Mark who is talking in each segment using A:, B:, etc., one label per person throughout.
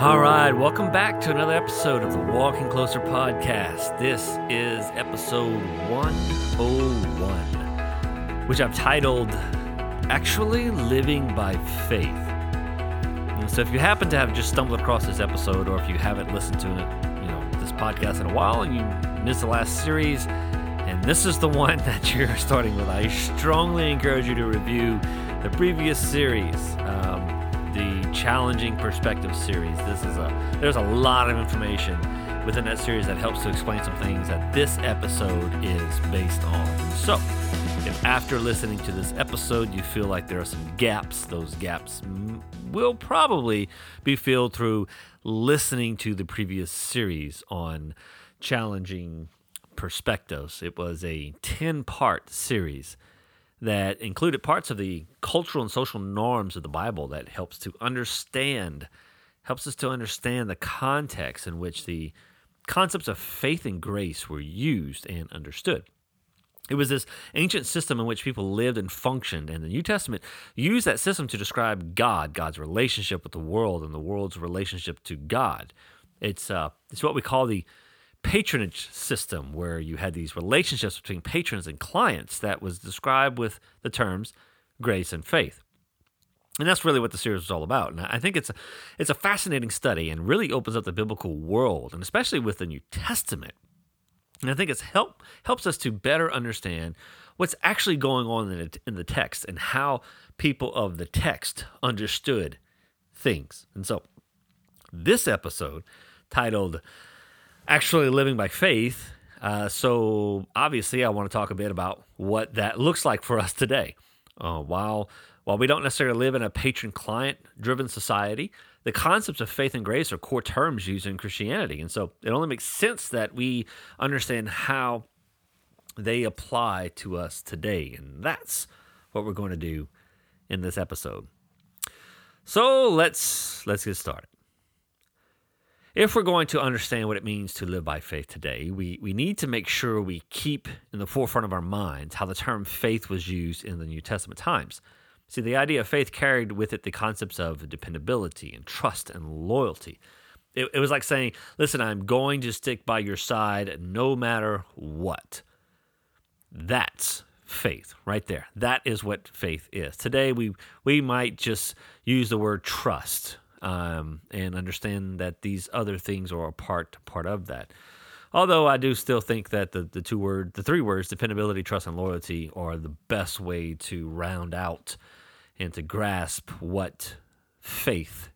A: All right, welcome back to another episode of the Walking Closer podcast. This is episode 101, which I've titled Actually Living by Faith. So if you happen to have just stumbled across this episode, or if you haven't listened to it, you know, this podcast in a while and you missed the last series, and this is the one that you're starting with, I strongly encourage you to review the previous series. Um, challenging perspective series. This is a there's a lot of information within that series that helps to explain some things that this episode is based on. So, if after listening to this episode you feel like there are some gaps, those gaps will probably be filled through listening to the previous series on challenging perspectives. It was a 10-part series that included parts of the cultural and social norms of the Bible that helps to understand, helps us to understand the context in which the concepts of faith and grace were used and understood. It was this ancient system in which people lived and functioned, and the New Testament used that system to describe God, God's relationship with the world, and the world's relationship to God. It's uh, it's what we call the patronage system where you had these relationships between patrons and clients that was described with the terms grace and faith. And that's really what the series was all about. And I think it's a, it's a fascinating study and really opens up the biblical world, and especially with the New Testament. And I think it's help helps us to better understand what's actually going on in the, in the text and how people of the text understood things. And so, this episode, titled actually living by faith. Uh, so obviously, I want to talk a bit about what that looks like for us today. Uh, while while we don't necessarily live in a patron-client driven society, the concepts of faith and grace are core terms used in Christianity, and so it only makes sense that we understand how they apply to us today, and that's what we're going to do in this episode. So let's let's get started. If we're going to understand what it means to live by faith today, we, we need to make sure we keep in the forefront of our minds how the term faith was used in the New Testament times. See, the idea of faith carried with it the concepts of dependability and trust and loyalty. It, it was like saying, Listen, I'm going to stick by your side no matter what. That's faith right there. That is what faith is. Today, we, we might just use the word trust um, and understand that these other things are a part part of that. Although I do still think that the, the two word the three words dependability, trust, and loyalty are the best way to round out and to grasp what faith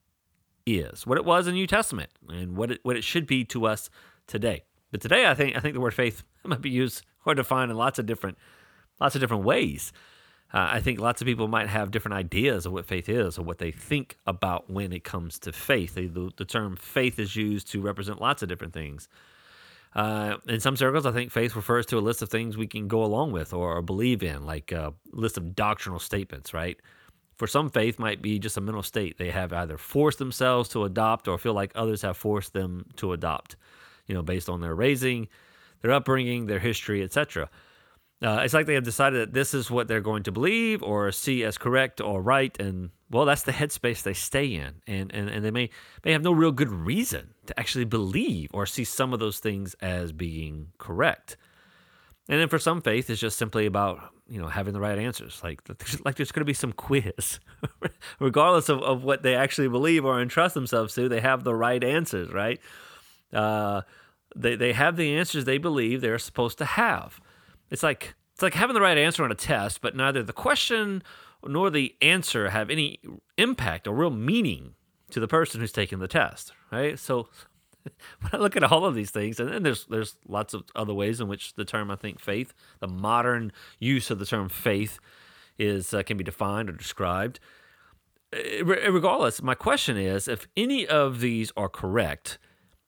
A: is, what it was in the New Testament, and what it what it should be to us today. But today, I think I think the word faith might be used or defined in lots of different lots of different ways. Uh, I think lots of people might have different ideas of what faith is or what they think about when it comes to faith. The, the, term faith is used to represent lots of different things. Uh, in some circles, I think faith refers to a list of things we can go along with or, or believe in, like a list of doctrinal statements, right? For some, faith might be just a mental state they have either forced themselves to adopt or feel like others have forced them to adopt, you know, based on their raising, their upbringing, their history, etc. Uh, it's like they have decided that this is what they're going to believe or see as correct or right, and well, that's the headspace they stay in, and and, and they may may have no real good reason to actually believe or see some of those things as being correct. And then for some faith, it's just simply about you know having the right answers. Like like there's going to be some quiz, regardless of, of what they actually believe or entrust themselves to. They have the right answers, right? Uh, they they have the answers they believe they're supposed to have. It's like it's like having the right answer on a test, but neither the question nor the answer have any impact or real meaning to the person who's taking the test, right? So when I look at all of these things, and, and there's there's lots of other ways in which the term I think faith, the modern use of the term faith, is uh, can be defined or described. Eh, eh, eh, regardless, my question is if any of these are correct,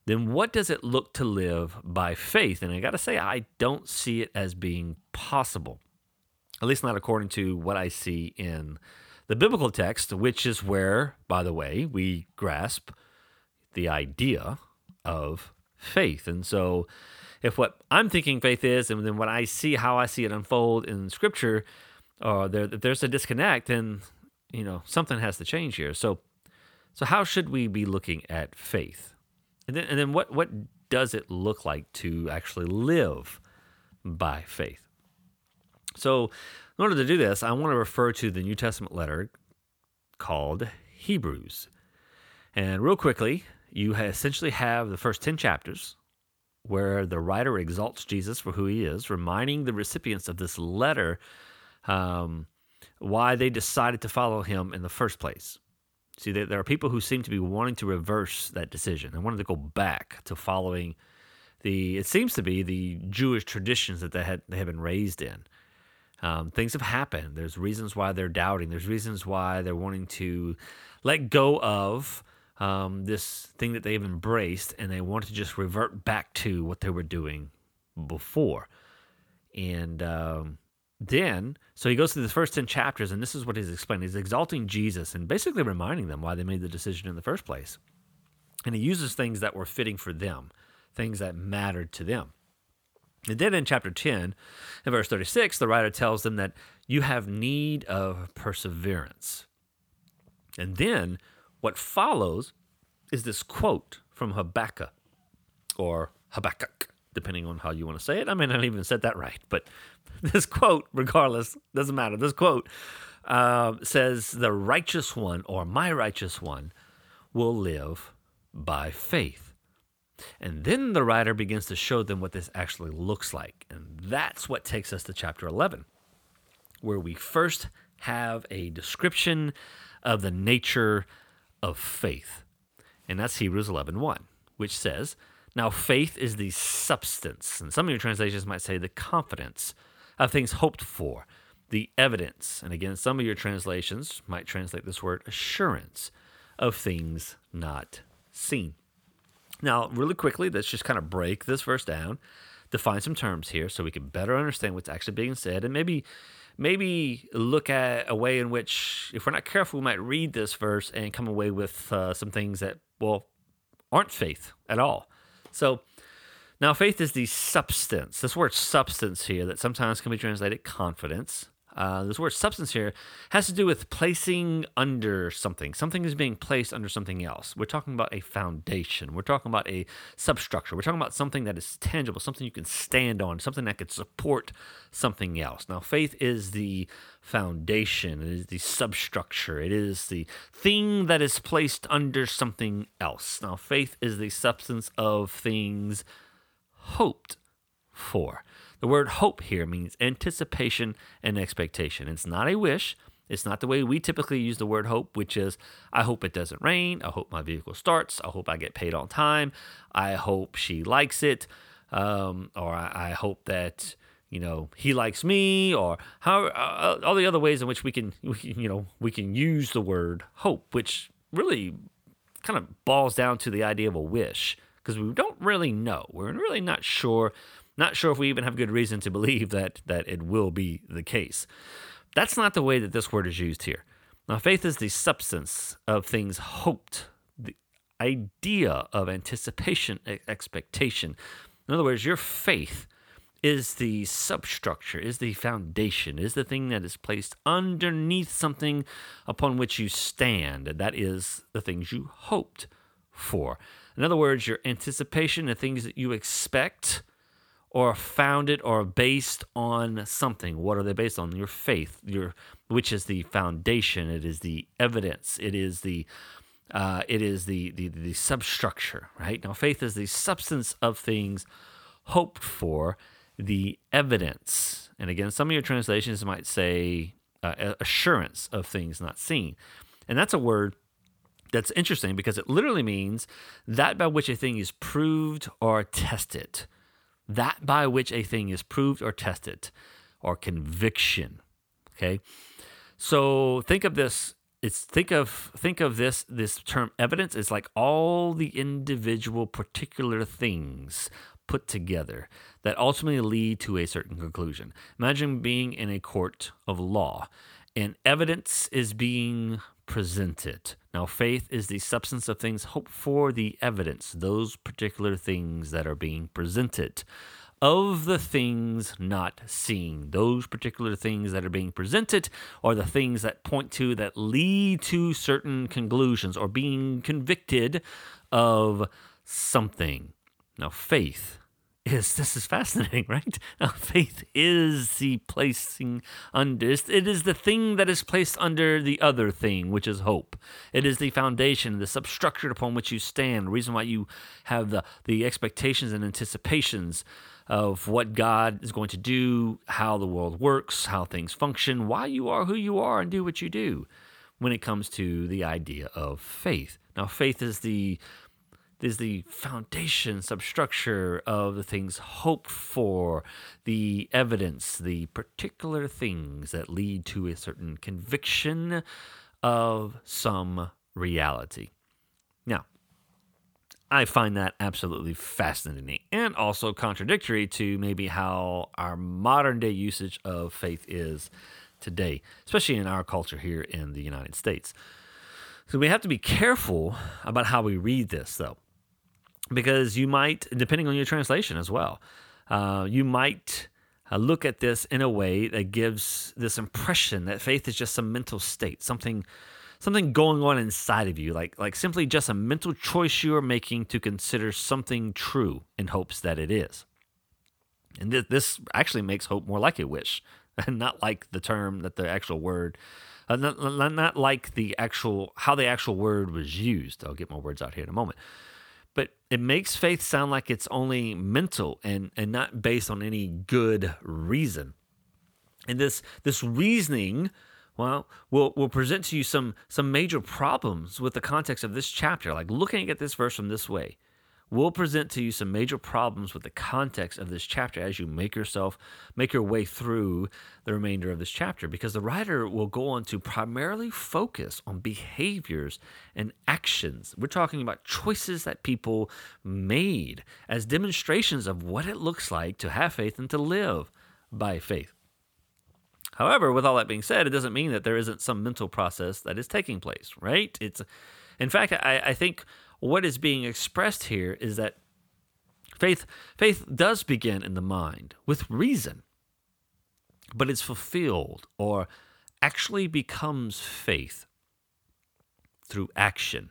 A: then what does it look to live by faith? And I got to say, I don't see it as being possible, at least not according to what I see in the biblical text, which is where, by the way, we grasp the idea of faith. And so, if what I'm thinking faith is, and then what I see, how I see it unfold in Scripture, or uh, there, there's a disconnect, and you know something has to change here. So, So how should we be looking at faith? And then, and then what, what does it look like to actually live by faith? So in order to do this, I want to refer to the New Testament letter called Hebrews. And real quickly, you essentially have the first 10 chapters where the writer exalts Jesus for who he is, reminding the recipients of this letter um, why they decided to follow him in the first place. See, there are people who seem to be wanting to reverse that decision and wanting to go back to following the, it seems to be the Jewish traditions that they had, they have been raised in. Um, things have happened. There's reasons why they're doubting. There's reasons why they're wanting to let go of um, this thing that they've embraced and they want to just revert back to what they were doing before. And um, then, so he goes through the first 10 chapters, and this is what he's explaining. He's exalting Jesus and basically reminding them why they made the decision in the first place. And he uses things that were fitting for them, things that mattered to them. And then in chapter 10, in verse 36, the writer tells them that you have need of perseverance. And then what follows is this quote from Habakkuk or Habakkuk, depending on how you want to say it. I may not even said that right, but this quote, regardless, doesn't matter. This quote uh, says, The righteous one or my righteous one will live by faith. And then the writer begins to show them what this actually looks like. And that's what takes us to chapter 11, where we first have a description of the nature of faith. And that's Hebrews 11 1, which says, Now faith is the substance, and some of your translations might say the confidence of things hoped for, the evidence. And again, some of your translations might translate this word assurance of things not seen. Now, really quickly, let's just kind of break this verse down, define some terms here so we can better understand what's actually being said, and maybe maybe look at a way in which, if we're not careful, we might read this verse and come away with uh, some things that, well, aren't faith at all. So, now faith is the substance. This word substance here, that sometimes can be translated confidence, uh, this word substance here has to do with placing under something. Something is being placed under something else. We're talking about a foundation. We're talking about a substructure. We're talking about something that is tangible, something you can stand on, something that could support something else. Now, faith is the foundation, it is the substructure, it is the thing that is placed under something else. Now, faith is the substance of things hoped for. The word hope here means anticipation and expectation. It's not a wish. It's not the way we typically use the word hope, which is I hope it doesn't rain. I hope my vehicle starts. I hope I get paid on time. I hope she likes it. Um, or I, I, hope that you know he likes me or how uh, all the other ways in which we can, we you know we can use the word hope which really kind of boils down to the idea of a wish because we don't really know we're really not sure not sure if we even have good reason to believe that that it will be the case. That's not the way that this word is used here. Now, faith is the substance of things hoped, the idea of anticipation, expectation. In other words, your faith is the substructure, is the foundation, is the thing that is placed underneath something upon which you stand. And that is the things you hoped for. In other words, your anticipation, the things that you expect or founded or based on something. What are they based on? Your faith, your which is the foundation. It is the evidence. It is the uh, it is the, the the substructure. Right now, faith is the substance of things hoped for, the evidence. And again, some of your translations might say uh, assurance of things not seen, and that's a word that's interesting because it literally means that by which a thing is proved or tested that by which a thing is proved or tested, or conviction. Okay, so think of this. It's think of think of this this term evidence is like all the individual particular things put together that ultimately lead to a certain conclusion. Imagine being in a court of law and evidence is being presented. Now, faith is the substance of things hoped for, the evidence, those particular things that are being presented of the things not seen. Those particular things that are being presented or the things that point to, that lead to certain conclusions or being convicted of something. Now, faith is this is fascinating, right? Now, faith is the placing under it is the thing that is placed under the other thing, which is hope. It is the foundation, the substructure upon which you stand. The reason why you have the the expectations and anticipations of what God is going to do, how the world works, how things function, why you are who you are, and do what you do. When it comes to the idea of faith, now faith is the is the foundation, substructure of the things hoped for, the evidence, the particular things that lead to a certain conviction of some reality. Now, I find that absolutely fascinating and also contradictory to maybe how our modern day usage of faith is today, especially in our culture here in the United States. So we have to be careful about how we read this, though because you might, depending on your translation as well, uh, you might uh, look at this in a way that gives this impression that faith is just some mental state, something something going on inside of you, like like simply just a mental choice you are making to consider something true in hopes that it is. And th- this actually makes hope more like a wish, and not like the term that the actual word, uh, not, not like the actual how the actual word was used. I'll get more words out here in a moment but it makes faith sound like it's only mental and, and not based on any good reason. And this this reasoning, well, will will present to you some some major problems with the context of this chapter. Like looking at this verse from this way will present to you some major problems with the context of this chapter as you make yourself make your way through the remainder of this chapter because the writer will go on to primarily focus on behaviors and actions. We're talking about choices that people made as demonstrations of what it looks like to have faith and to live by faith. However with all that being said it doesn't mean that there isn't some mental process that is taking place right? It's in fact i, I think what is being expressed here is that faith faith does begin in the mind with reason but it's fulfilled or actually becomes faith through action.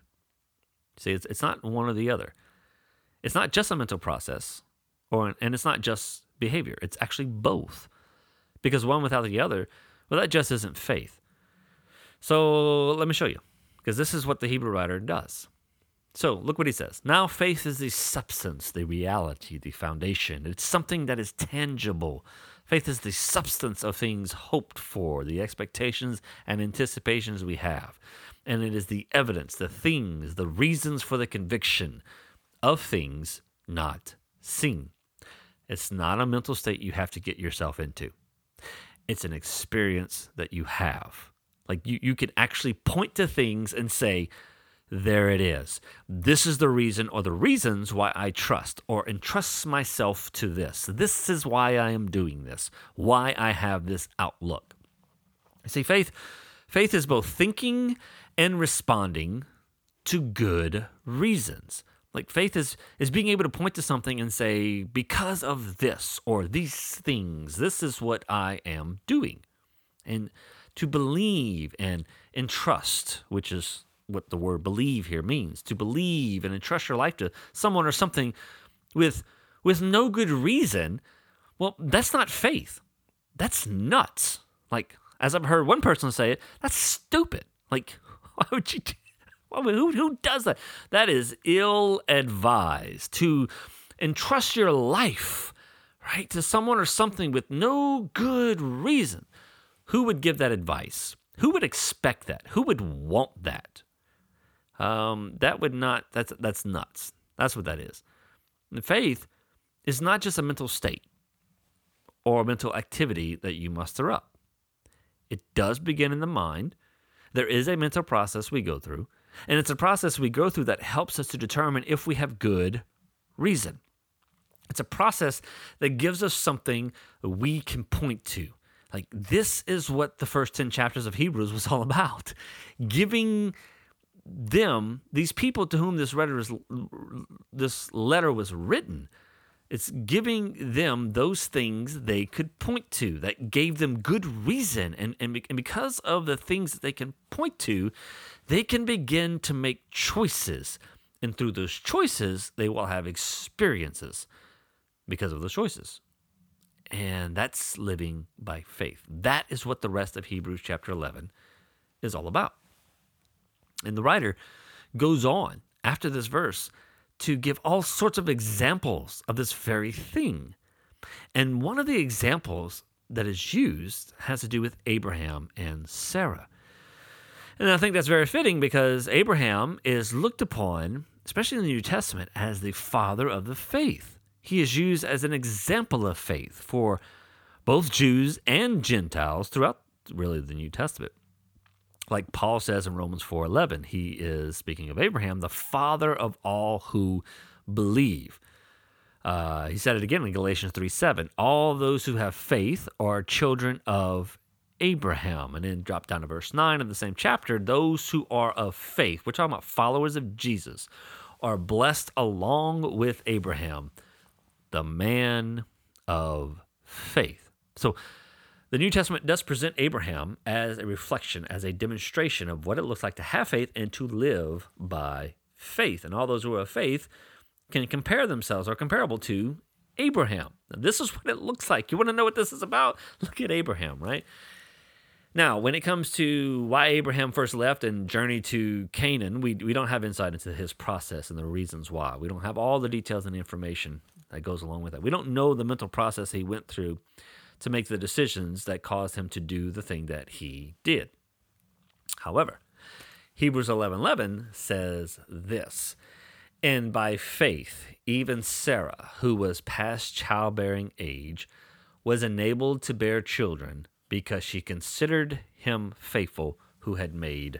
A: See it's, it's not one or the other. It's not just a mental process or and it's not just behavior. It's actually both. Because one without the other well that just isn't faith. So let me show you because this is what the hebrew writer does so look what he says. Now faith is the substance, the reality, the foundation. It's something that is tangible. Faith is the substance of things hoped for, the expectations and anticipations we have. And it is the evidence, the things, the reasons for the conviction of things not seen. It's not a mental state you have to get yourself into. It's an experience that you have. Like you, you can actually point to things and say, there it is. This is the reason or the reasons why I trust or entrust myself to this. This is why I am doing this, why I have this outlook. See, faith, faith is both thinking and responding to good reasons. Like faith is is being able to point to something and say, because of this or these things, this is what I am doing. And to believe and entrust, which is what the word believe here means to believe and entrust your life to someone or something with with no good reason well that's not faith. That's nuts. Like as i've heard one person say it that's stupid. Like why would you do, who, who does that? That is ill advised to entrust your life right to someone or something with no good reason. Who would give that advice? Who would expect that? Who would want that um, that would not that's that's nuts. That's what that is. And faith is not just a mental state or a mental activity that you muster up. It does begin in the mind. There is a mental process we go through, and it's a process we go through that helps us to determine if we have good reason. It's a process that gives us something we can point to. Like, this is what the first 10 chapters of Hebrews was all about giving them, these people to whom this letter, is, this letter was written, It's giving them those things they could point to that gave them good reason. And, and, and because of the things that they can point to, they can begin to make choices. And through those choices, they will have experiences because of those choices. And that's living by faith. That is what the rest of Hebrews chapter 11 is all about. And the writer goes on after this verse to give all sorts of examples of this very thing. And one of the examples that is used has to do with Abraham and Sarah. And I think that's very fitting because Abraham is looked upon, especially in the New Testament, as the father of the faith. He is used as an example of faith for both Jews and Gentiles throughout really the New Testament like Paul says in Romans 4:11, he is speaking of Abraham, the father of all who believe. Uh, he said it again in Galatians 3:7. All those who have faith are children of Abraham. And then drop down to verse 9 of the same chapter. Those who are of faith, we're talking about followers of Jesus, are blessed along with Abraham, the man of faith. So the New Testament does present Abraham as a reflection, as a demonstration of what it looks like to have faith and to live by faith. And all those who are of faith can compare themselves or comparable to Abraham. Now, this is what it looks like. You want to know what this is about? Look at Abraham, right? Now, when it comes to why Abraham first left and journeyed to Canaan, we, we don't have insight into his process and the reasons why. We don't have all the details and information that goes along with that. We don't know the mental process he went through to make the decisions that caused him to do the thing that he did. However, Hebrews 11:11 says this, and by faith even Sarah, who was past childbearing age, was enabled to bear children because she considered him faithful who had made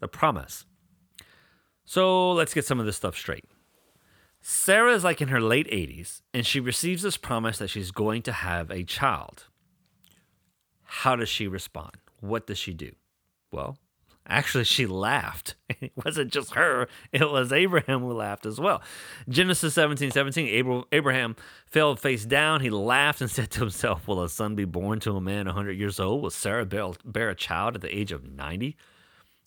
A: the promise. So let's get some of this stuff straight. Sarah is like in her late 80s, and she receives this promise that she's going to have a child. How does she respond? What does she do? Well, actually, she laughed. It wasn't just her, it was Abraham who laughed as well. Genesis 17 17, Abraham fell face down. He laughed and said to himself, Will a son be born to a man 100 years old? Will Sarah bear a child at the age of 90?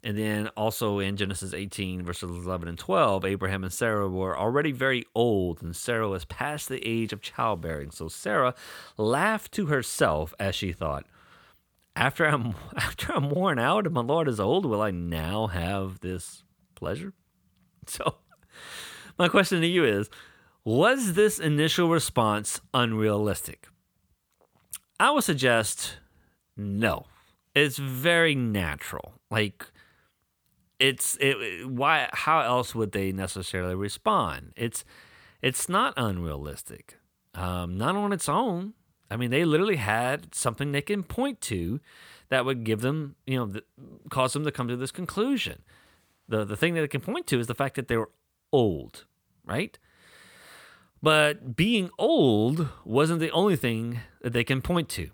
A: And then also in Genesis 18, verses 11 and 12, Abraham and Sarah were already very old, and Sarah was past the age of childbearing. So Sarah laughed to herself as she thought, after I'm after I'm worn out and my Lord is old, will I now have this pleasure? So my question to you is, was this initial response unrealistic? I would suggest no. It's very natural. Like it's it why how else would they necessarily respond? It's it's not unrealistic um, not on its own. I mean they literally had something they can point to that would give them you know the, cause them to come to this conclusion. The the thing that they can point to is the fact that they were old right? But being old wasn't the only thing that they can point to.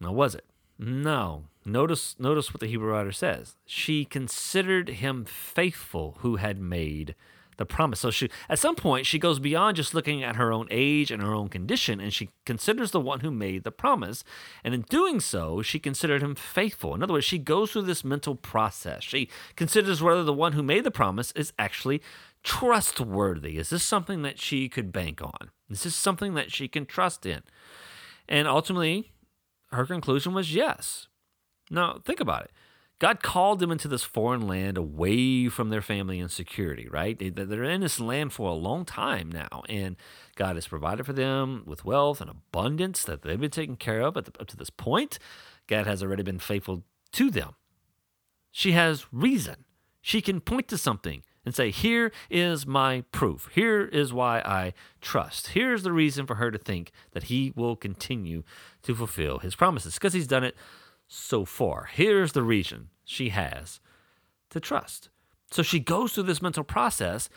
A: Now was it? No Notice, notice what the Hebrew writer says. She considered him faithful who had made the promise. So she, at some point, she goes beyond just looking at her own age and her own condition, and she considers the one who made the promise. And in doing so, she considered him faithful. In other words, she goes through this mental process. She considers whether the one who made the promise is actually trustworthy. Is this something that she could bank on? Is this something that she can trust in? And ultimately, her conclusion was yes. Now, think about it. God called them into this foreign land away from their family and security, right? They're in this land for a long time now, and God has provided for them with wealth and abundance that they've been taken care of up to this point. God has already been faithful to them. She has reason. She can point to something and say, Here is my proof. Here is why I trust. Here's the reason for her to think that he will continue to fulfill his promises because he's done it so far. Here's the reason she has to trust. So she goes through this mental process,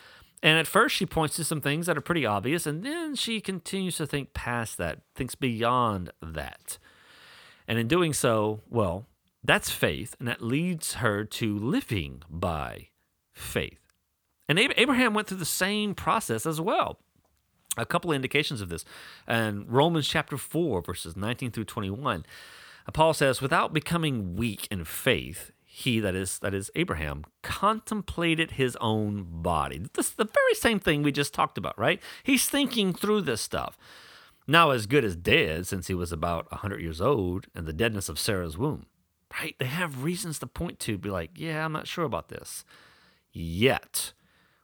A: and at first she points to some things that are pretty obvious, and then she continues to think past that, thinks beyond that. And in doing so, well, that's faith, and that leads her to living by faith. And Abraham went through the same process as well. a couple of indications of this. And Romans chapter 4, verses 19 through 21, Uh, Paul says, Without becoming weak in faith, he that is that is Abraham contemplated his own body. This is the very same thing we just talked about, right? He's thinking through this stuff. Now as good as dead since he was about 100 years old and the deadness of Sarah's womb. Right? They have reasons to point to be like, "Yeah, I'm not sure about this." Yet,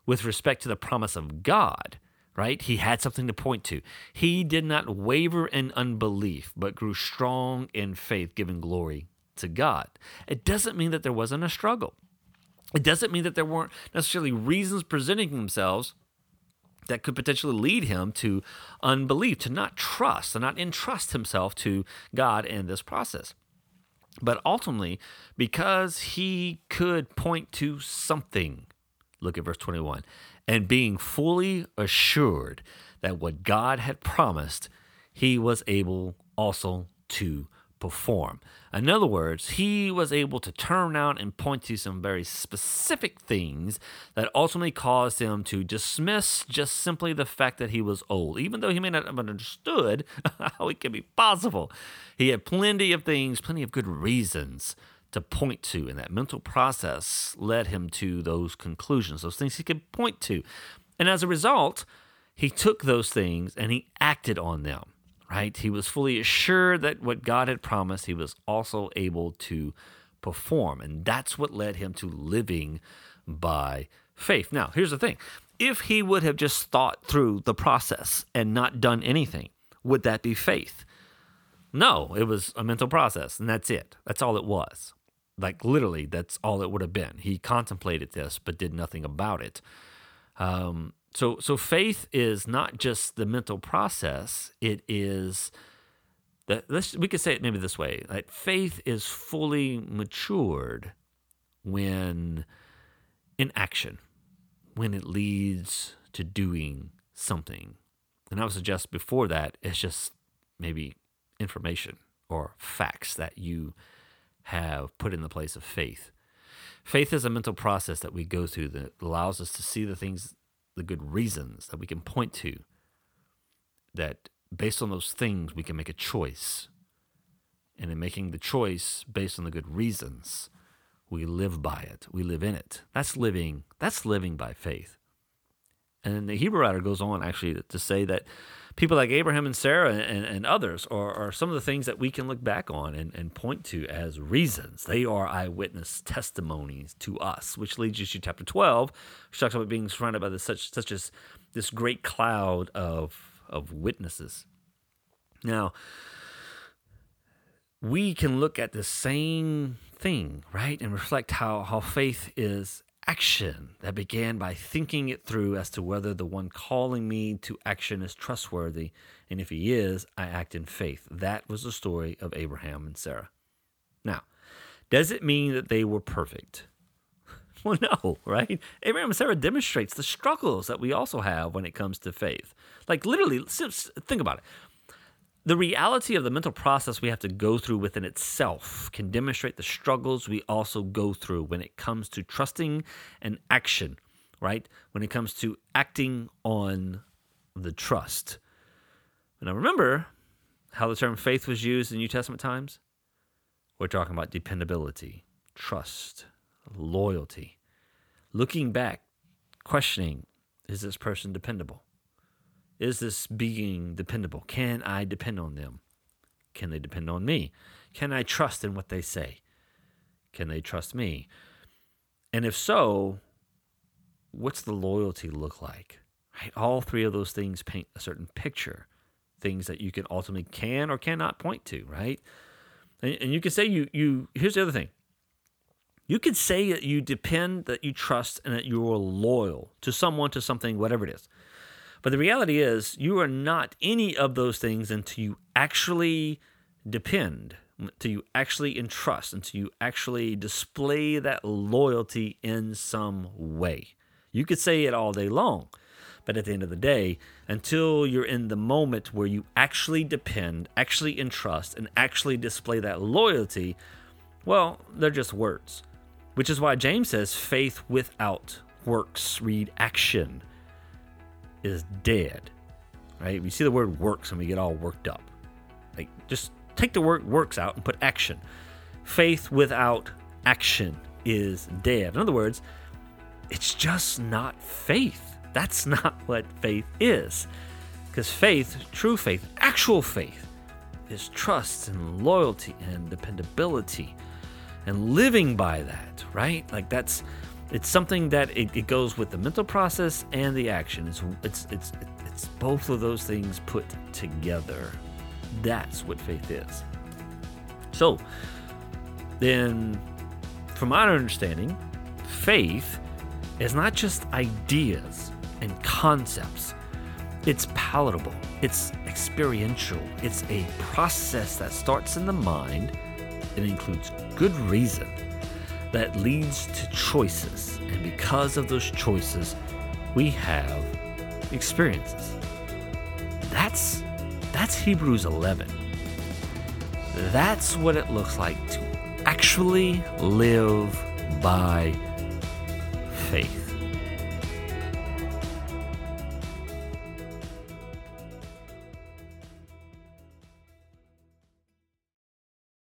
A: with respect to the promise of God, right? He had something to point to. He did not waver in unbelief, but grew strong in faith, giving glory to God. It doesn't mean that there wasn't a struggle. It doesn't mean that there weren't necessarily reasons presenting themselves that could potentially lead him to unbelief, to not trust, to not entrust himself to God in this process. But ultimately, because he could point to something, look at verse 21, and being fully assured that what God had promised, he was able also to perform. In other words, he was able to turn around and point to some very specific things that ultimately caused him to dismiss just simply the fact that he was old, even though he may not have understood how it could be possible. He had plenty of things, plenty of good reasons to point to, and that mental process led him to those conclusions, those things he could point to. And as a result, he took those things and he acted on them right? He was fully assured that what God had promised, he was also able to perform. And that's what led him to living by faith. Now, here's the thing if he would have just thought through the process and not done anything, would that be faith? No, it was a mental process, and that's it. That's all it was. Like literally, that's all it would have been. He contemplated this, but did nothing about it. Um, so so faith is not just the mental process it is that let's we could say it maybe this way like faith is fully matured when in action when it leads to doing something and i would suggest before that it's just maybe information or facts that you have put in the place of faith. Faith is a mental process that we go through that allows us to see the things the good reasons that we can point to that based on those things we can make a choice. And in making the choice based on the good reasons we live by it. We live in it. That's living that's living by faith. And the hebrew writer goes on actually to say that people like Abraham and Sarah and, and others are, are, some of the things that we can look back on and, and point to as reasons. They are eyewitness testimonies to us, which leads you to chapter 12, which talks about being surrounded by this, such, such as this great cloud of, of witnesses. Now, we can look at the same thing, right, and reflect how, how faith is action that began by thinking it through as to whether the one calling me to action is trustworthy, and if he is, I act in faith. That was the story of Abraham and Sarah. Now, does it mean that they were perfect? Well, no, right? Abraham and Sarah demonstrates the struggles that we also have when it comes to faith. Like literally, think about it the reality of the mental process we have to go through within itself can demonstrate the struggles we also go through when it comes to trusting and action, right? When it comes to acting on the trust. Now, remember how the term faith was used in New Testament times? We're talking about dependability, trust, loyalty. Looking back, questioning is this person dependable? Is this being dependable? Can I depend on them? Can they depend on me? Can I trust in what they say? Can they trust me? And if so, what's the loyalty look like? Right? All three of those things paint a certain picture, things that you can ultimately can or cannot point to, right? And, and you can say you you here's the other thing. You could say that you depend, that you trust, and that you are loyal to someone, to something, whatever it is. But the reality is, you are not any of those things until you actually depend, until you actually entrust, until you actually display that loyalty in some way. You could say it all day long, but at the end of the day, until you're in the moment where you actually depend, actually entrust, and actually display that loyalty, well, they're just words. Which is why James says faith without works, read action is dead. right? We see the word works and we get all worked up. Like, just take the word works out and put action. Faith without action is dead. In other words, it's just not faith. That's not what faith is. Because faith, true faith, actual faith, is trust and loyalty and dependability and living by that, right? Like that's it's something that it, it goes with the mental process and the action. It's it's it's it's both of those things put together. That's what faith is. So, then from my understanding, faith is not just ideas and concepts. It's palatable, it's experiential, it's a process that starts in the mind and includes good reason that leads to choices. And because of those choices, we have experiences. That's that's Hebrews 11. That's what it looks like to actually live by.